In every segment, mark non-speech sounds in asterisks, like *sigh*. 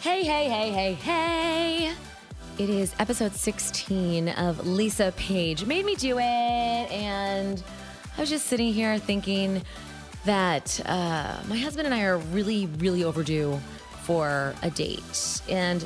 Hey, hey, hey, hey, hey. It is episode 16 of Lisa Page. Made me do it. And I was just sitting here thinking that uh, my husband and I are really, really overdue for a date. And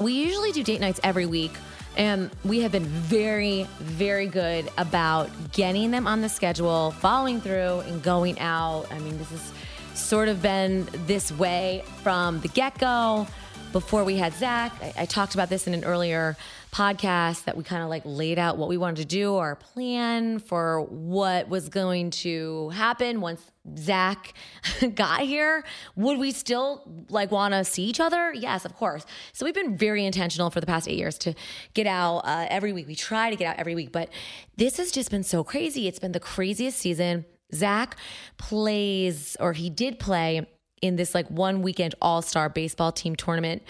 we usually do date nights every week. And we have been very, very good about getting them on the schedule, following through, and going out. I mean, this has sort of been this way from the get go. Before we had Zach, I, I talked about this in an earlier podcast that we kind of like laid out what we wanted to do, our plan for what was going to happen once Zach *laughs* got here. Would we still like want to see each other? Yes, of course. So we've been very intentional for the past eight years to get out uh, every week. We try to get out every week, but this has just been so crazy. It's been the craziest season. Zach plays, or he did play in this like one weekend all star baseball team tournament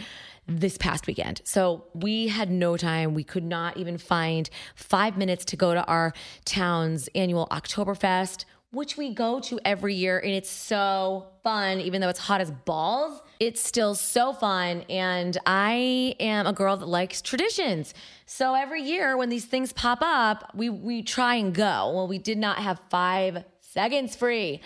this past weekend. So we had no time. We could not even find five minutes to go to our town's annual Oktoberfest, which we go to every year. And it's so fun, even though it's hot as balls. It's still so fun. And I am a girl that likes traditions. So every year when these things pop up, we, we try and go. Well, we did not have five seconds free.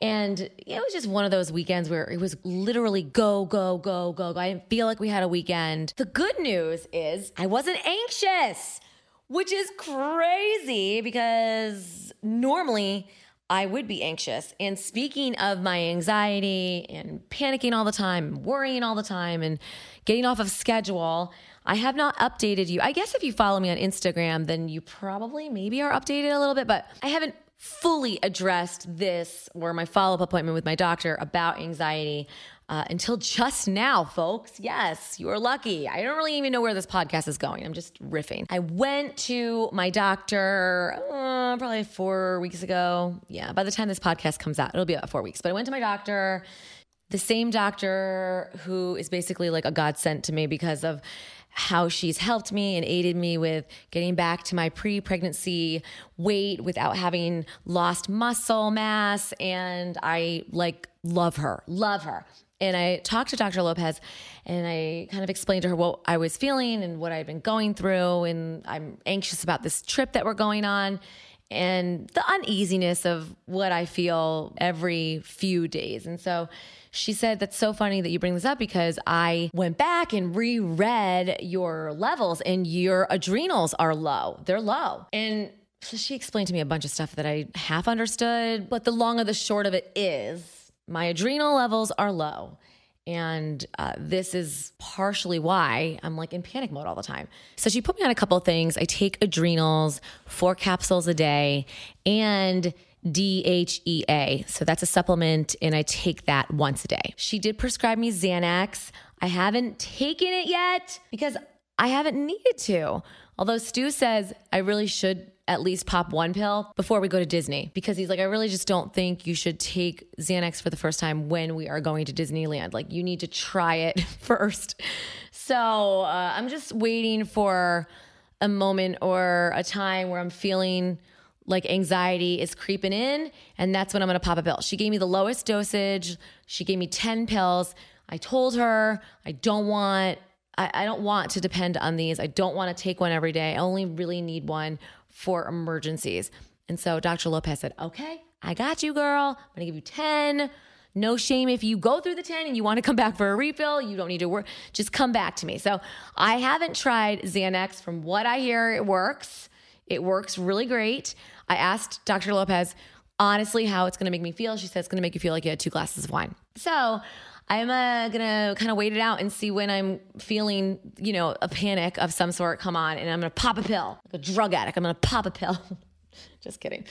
And it was just one of those weekends where it was literally go, go, go, go, go. I didn't feel like we had a weekend. The good news is I wasn't anxious, which is crazy because normally I would be anxious. And speaking of my anxiety and panicking all the time, worrying all the time, and getting off of schedule, I have not updated you. I guess if you follow me on Instagram, then you probably maybe are updated a little bit, but I haven't fully addressed this or my follow up appointment with my doctor about anxiety uh, until just now, folks. Yes, you are lucky. I don't really even know where this podcast is going. I'm just riffing. I went to my doctor uh, probably four weeks ago. Yeah, by the time this podcast comes out, it'll be about four weeks. But I went to my doctor, the same doctor who is basically like a godsend to me because of how she's helped me and aided me with getting back to my pre pregnancy weight without having lost muscle mass. And I like love her, love her. And I talked to Dr. Lopez and I kind of explained to her what I was feeling and what I'd been going through. And I'm anxious about this trip that we're going on and the uneasiness of what I feel every few days. And so she said, That's so funny that you bring this up because I went back and reread your levels and your adrenals are low. They're low. And so she explained to me a bunch of stuff that I half understood. But the long of the short of it is my adrenal levels are low. And uh, this is partially why I'm like in panic mode all the time. So she put me on a couple things. I take adrenals, four capsules a day, and DHEA. So that's a supplement, and I take that once a day. She did prescribe me Xanax. I haven't taken it yet because I haven't needed to. Although Stu says I really should at least pop one pill before we go to Disney because he's like, I really just don't think you should take Xanax for the first time when we are going to Disneyland. Like, you need to try it *laughs* first. So uh, I'm just waiting for a moment or a time where I'm feeling like anxiety is creeping in, and that's when I'm gonna pop a pill. She gave me the lowest dosage. She gave me 10 pills. I told her I don't want I, don't want to depend on these. I don't want to take one every day. I only really need one for emergencies. And so Dr. Lopez said, Okay, I got you, girl. I'm gonna give you 10. No shame if you go through the 10 and you want to come back for a refill. You don't need to work. Just come back to me. So I haven't tried Xanax. From what I hear, it works. It works really great. I asked Dr. Lopez honestly how it's to make me feel. She said it's to make you feel like you had two glasses of wine. So I'm uh, gonna kind of wait it out and see when I'm feeling, you know, a panic of some sort come on, and I'm gonna pop a pill, like a drug addict. I'm gonna pop a pill. *laughs* Just kidding.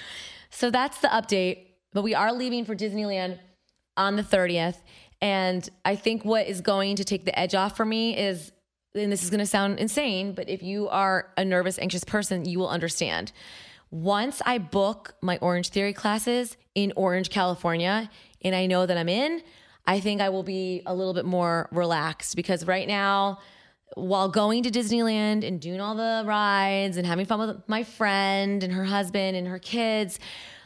So that's the update. But we are leaving for Disneyland on the 30th, and I think what is going to take the edge off for me is, and this is gonna sound insane, but if you are a nervous, anxious person, you will understand once I book my Orange Theory classes in Orange, California, and I know that I'm in, I think I will be a little bit more relaxed because right now, while going to Disneyland and doing all the rides and having fun with my friend and her husband and her kids,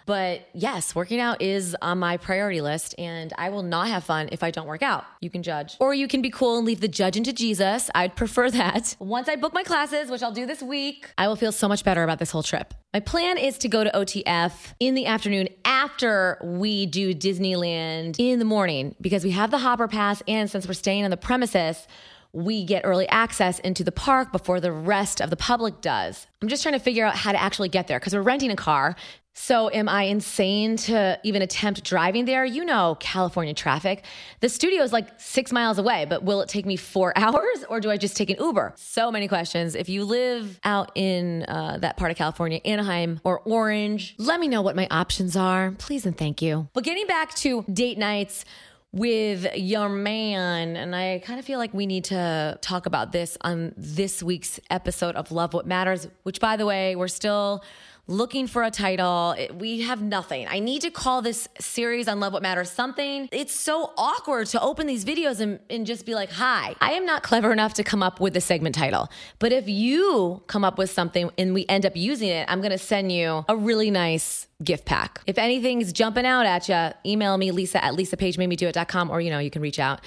But yes, working out is on my priority list, and I will not have fun if I don't work out. You can judge. Or you can be cool and leave the judging to Jesus. I'd prefer that. *laughs* Once I book my classes, which I'll do this week, I will feel so much better about this whole trip. My plan is to go to OTF in the afternoon after we do Disneyland in the morning because we have the Hopper Pass, and since we're staying on the premises, we get early access into the park before the rest of the public does. I'm just trying to figure out how to actually get there because we're renting a car. So, am I insane to even attempt driving there? You know, California traffic. The studio is like six miles away, but will it take me four *laughs* hours or do I just take an Uber? So many questions. If you live out in uh, that part of California, Anaheim or Orange, let me know what my options are. Please and thank you. But getting back to date nights, with your man. And I kind of feel like we need to talk about this on this week's episode of Love What Matters, which, by the way, we're still looking for a title. We have nothing. I need to call this series on Love What Matters something. It's so awkward to open these videos and, and just be like, hi. I am not clever enough to come up with a segment title. But if you come up with something and we end up using it, I'm going to send you a really nice gift pack. If anything's jumping out at you, email me, lisa at lisapagemademedoit.com, or, you know, you can reach out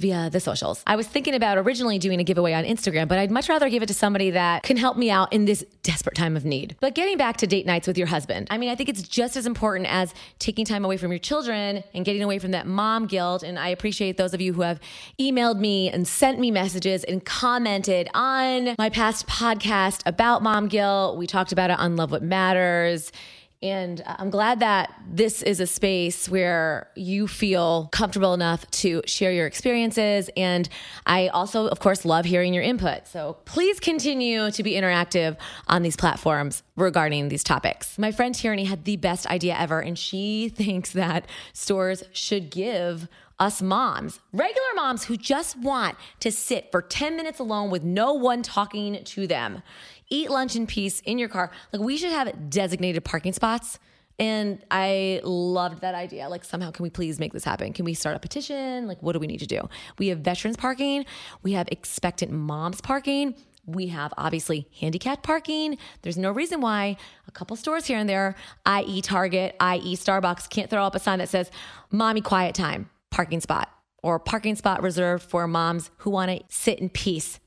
via the socials. I was thinking about originally doing a giveaway on Instagram, but I'd much rather give it to somebody that can help me out in this desperate time of need. But getting back to date nights with your husband, I mean, I think it's just as important as taking time away from your children and getting away from that mom guilt. And I appreciate those of you who have emailed me and sent me messages and commented on my past podcast about mom guilt. We talked about it on Love What Matters. And I'm glad that this is a space where you feel comfortable enough to share your experiences. And I also, of course, love hearing your input. So please continue to be interactive on these platforms regarding these topics. My friend Tierney had the best idea ever, and she *laughs* thinks that stores should give us moms, regular moms who just want to sit for 10 minutes alone with no one talking to them eat lunch in peace in your car. Like we should have designated parking spots. And I loved that idea. Like, somehow, can we please make this happen? Can we start a petition? Like, what do we need to do? We have veterans parking, we have expectant moms parking. We have obviously handicapped parking. There's no reason why a couple stores here and there, i.e., Target, i.e., Starbucks, can't throw up a sign that says, Mommy quiet time, parking spot, or parking spot reserved for moms who want to sit in peace.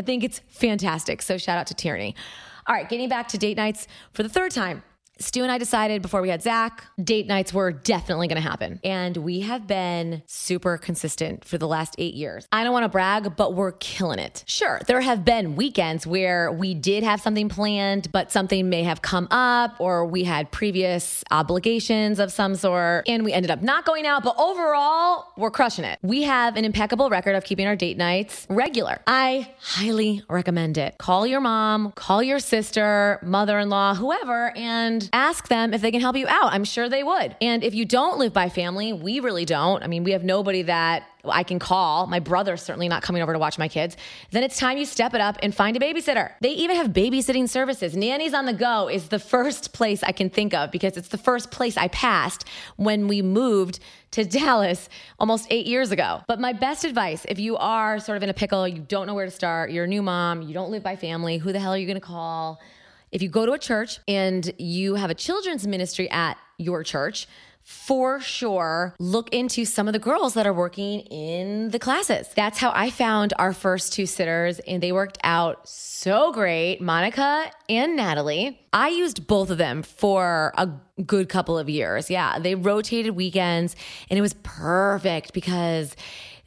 I think it's fantastic. So shout out to Tierney. All right, getting back to date nights for the third time. Stu and I decided before we had Zach, date nights were definitely going to happen. And we have been super consistent for the last eight years. I don't want to brag, but we're killing it. Sure, there have been weekends where we did have something planned, but something may have come up or we had previous obligations of some sort and we ended up not going out. But overall, we're crushing it. We have an impeccable record of keeping our date nights regular. I highly recommend it. Call your mom, call your sister, mother in law, whoever, and ask them if they can help you out. I'm sure they would. And if you don't live by family, we really don't. I mean, we have nobody that I can call. My brother's certainly not coming over to watch my kids. Then it's time you step it up and find a babysitter. They even have babysitting services. Nannies on the Go is the first place I can think of because it's the first place I passed when we moved to *laughs* Dallas almost eight years ago. But my best advice if you are sort of in a pickle, you don't know where to start, you're a new mom, you don't live by family, who the hell are you gonna call? If you go to a church and you have a children's ministry at your church, for sure look into some of the girls that are working in the classes. That's how I found our first two sitters, and they worked out so great Monica and Natalie. I used both of them for a good couple of years. Yeah, they rotated weekends, and it was perfect because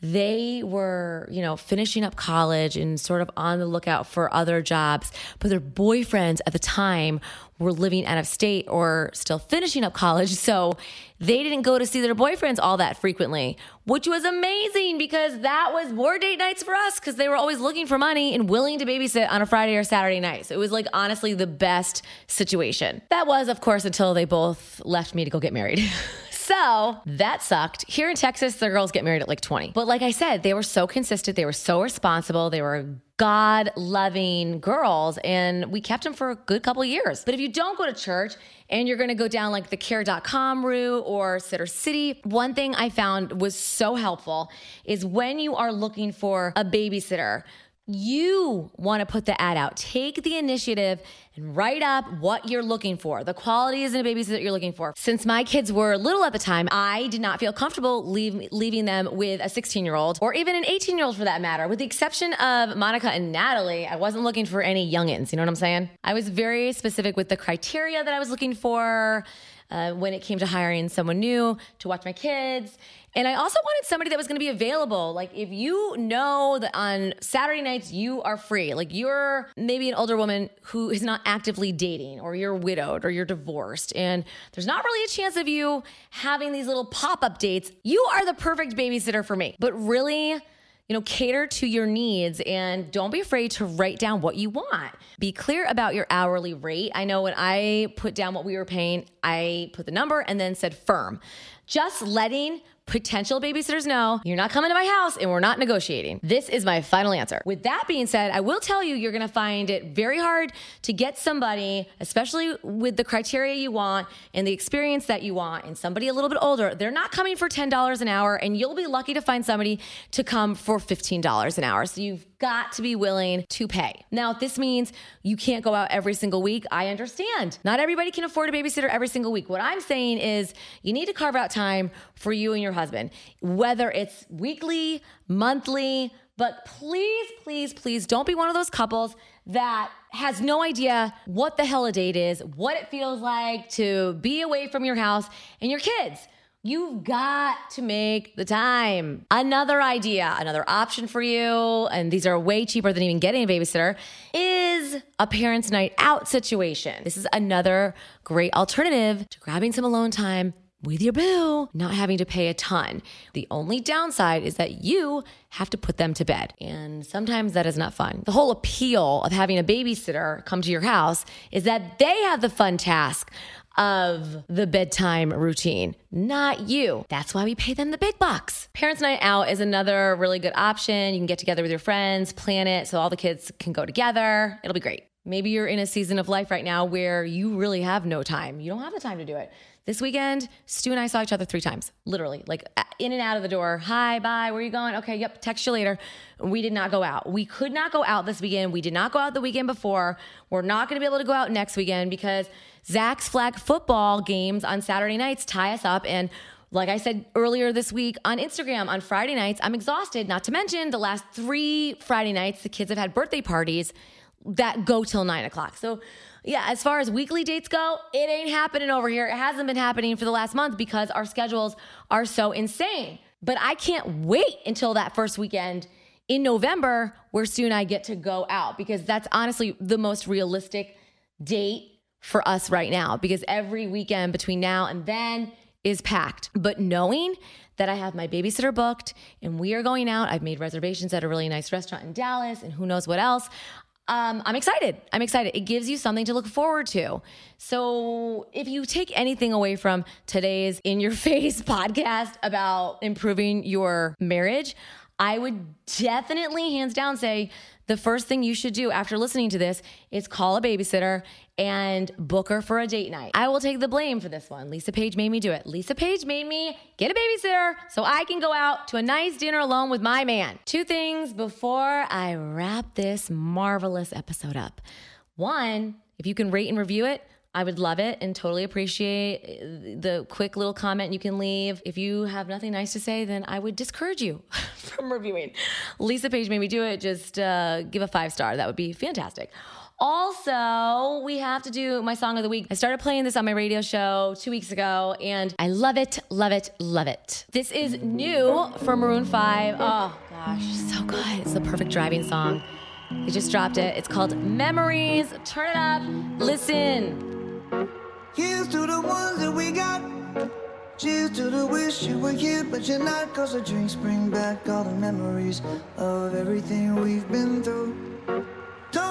they were, you know, finishing up college and sort of on the lookout for other jobs, but their boyfriends at the time were living out of state or still finishing up college. So they didn't go to see their boyfriends all that frequently, which was amazing because that was more date nights for us because they were always looking for money and willing to babysit on a Friday or Saturday night. So it was like honestly the best situation. That was, of course, until they both left me to go get married. *laughs* So that sucked. Here in Texas, the girls get married at like 20. But like I said, they were so consistent. They were so responsible. They were God loving girls, and we kept them for a good couple years. But if you don't go to church and you're gonna go down like the care.com route or Sitter City, one thing I found was so helpful is when you are looking for a babysitter You want to put the ad out. Take the initiative and write up what you're looking for, the qualities in a babysitter that you're looking for. Since my kids were little at the time, I did not feel comfortable leave, leaving them with a 16 year old or even an 18 year old for that matter. With the exception of Monica and Natalie, I wasn't looking for any youngins. You know what I'm saying? I was very specific with the criteria that I was looking for. Uh, when it came to hiring someone new to watch my kids. And I also wanted somebody that was going to be available. Like, if you know that on Saturday nights you are free, like you're maybe an older woman who is not actively dating, or you're widowed, or you're divorced, and there's not really a chance of you having these little pop up dates, you are the perfect babysitter for me. But really, you know, cater to your needs and don't be afraid to write down what you want. Be clear about your hourly rate. I know when I put down what we were paying, I put the number and then said firm. Just letting potential babysitters know you're not coming to my house and we're not negotiating. This is my final answer. With that being said, I will tell you, you're going to find it very hard to get somebody, especially with the criteria you want and the experience that you want, and somebody a little bit older. They're not coming for $10 an hour, and you'll be lucky to find somebody to come for $15 an hour. So you've got to be willing to pay. Now, if this means you can't go out every single week, I understand. Not everybody can afford a babysitter every single week. What I'm saying is you need to carve out time for you and your husband, whether it's weekly, monthly, but please, please, please don't be one of those couples that has no idea what the hell a date is, what it feels like to be away from your house and your kids. You've got to make the time. Another idea, another option for you, and these are way cheaper than even getting a babysitter, is a parents' night out situation. This is another great alternative to grabbing some alone time with your boo, not having to pay a ton. The only downside is that you have to put them to bed. And sometimes that is not fun. The whole appeal of having a babysitter come to your house is that they have the fun task of the bedtime routine, not you. That's why we pay them the big bucks. Parents' Night Out is another really good option. You can get together with your friends, plan it so all the kids can go together. It'll be great. Maybe you're in a season of life right now where you really have no time. You don't have the time to do it. This weekend, Stu and I saw each other three times, literally, like uh, in and out of the door. Hi, bye, where are you going? Okay, yep, text you later. We did not go out. We could not go out this weekend. We did not go out the weekend before. We're not going to be able to go out next weekend because Zach's flag football games on Saturday nights tie us up. And like I said earlier this week on Instagram, on Friday nights, I'm exhausted. Not to mention the last three Friday nights, the kids have had birthday parties that go till nine o'clock. So yeah, as far as weekly dates go, it ain't happening over here. It hasn't been happening for the last month because our schedules are so insane. But I can't wait until that first weekend in November where soon I get to go out because that's honestly the most realistic date for us right now because every weekend between now and then is packed. But knowing that I have my babysitter booked and we are going out, I've made reservations at a really nice restaurant in Dallas and who knows what else um, I'm excited. I'm excited. It gives you something to look forward to. So, if you take anything away from today's In Your *laughs* Face podcast about improving your marriage, I would definitely, hands down, say the first thing you should do after listening to this is call a babysitter and book her for a date night. I will take the blame for this one. Lisa Page made me do it. Lisa Page made me get a babysitter so I can go out to a nice dinner alone with my man. Two things before I wrap this marvelous episode up. One, if you can rate and review it, I would love it and totally appreciate the quick little comment you can leave. If you have nothing nice to say, then I would discourage you *laughs* from reviewing. Lisa Page made me do it. Just uh, give a five star. That would be fantastic. Also, we have to do my song of the week. I started playing this on my radio show two weeks ago, and I love it, love it, love it. This is new for Maroon 5. Oh gosh, so good. It's the perfect driving song. They just dropped it. It's called Memories. Turn it up, listen. Here's to the ones that we got. Cheers to the wish you were here, but you're not. Cause the drinks bring back all the memories of everything we've been through.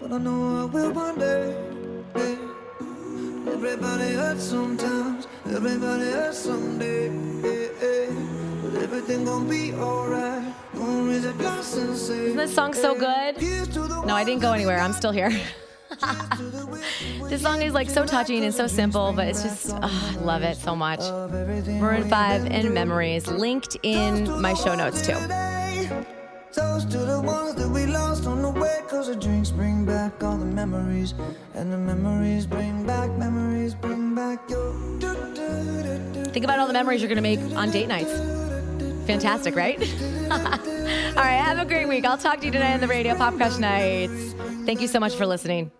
but I know I will one day. yeah. Everybody hurts sometimes, everybody hurts someday. yeah, yeah. But everything gon' be alright. Gonna raise a glass and say, Isn't this song so good? Here's to the No, I didn't go anywhere. I'm still here. ones to the wish you were This song is like so touching and so simple, but it's just, oh, I love it so much. Maroon 5 and. Memories linked in my show notes too. Back all the memories. And the memories bring back, memories bring back your. Think about all the memories you're going to make on date nights. Fantastic, right? *laughs* all right, have a great week. I'll talk to you tonight on the radio Pop Crush Nights. Thank you so much for listening.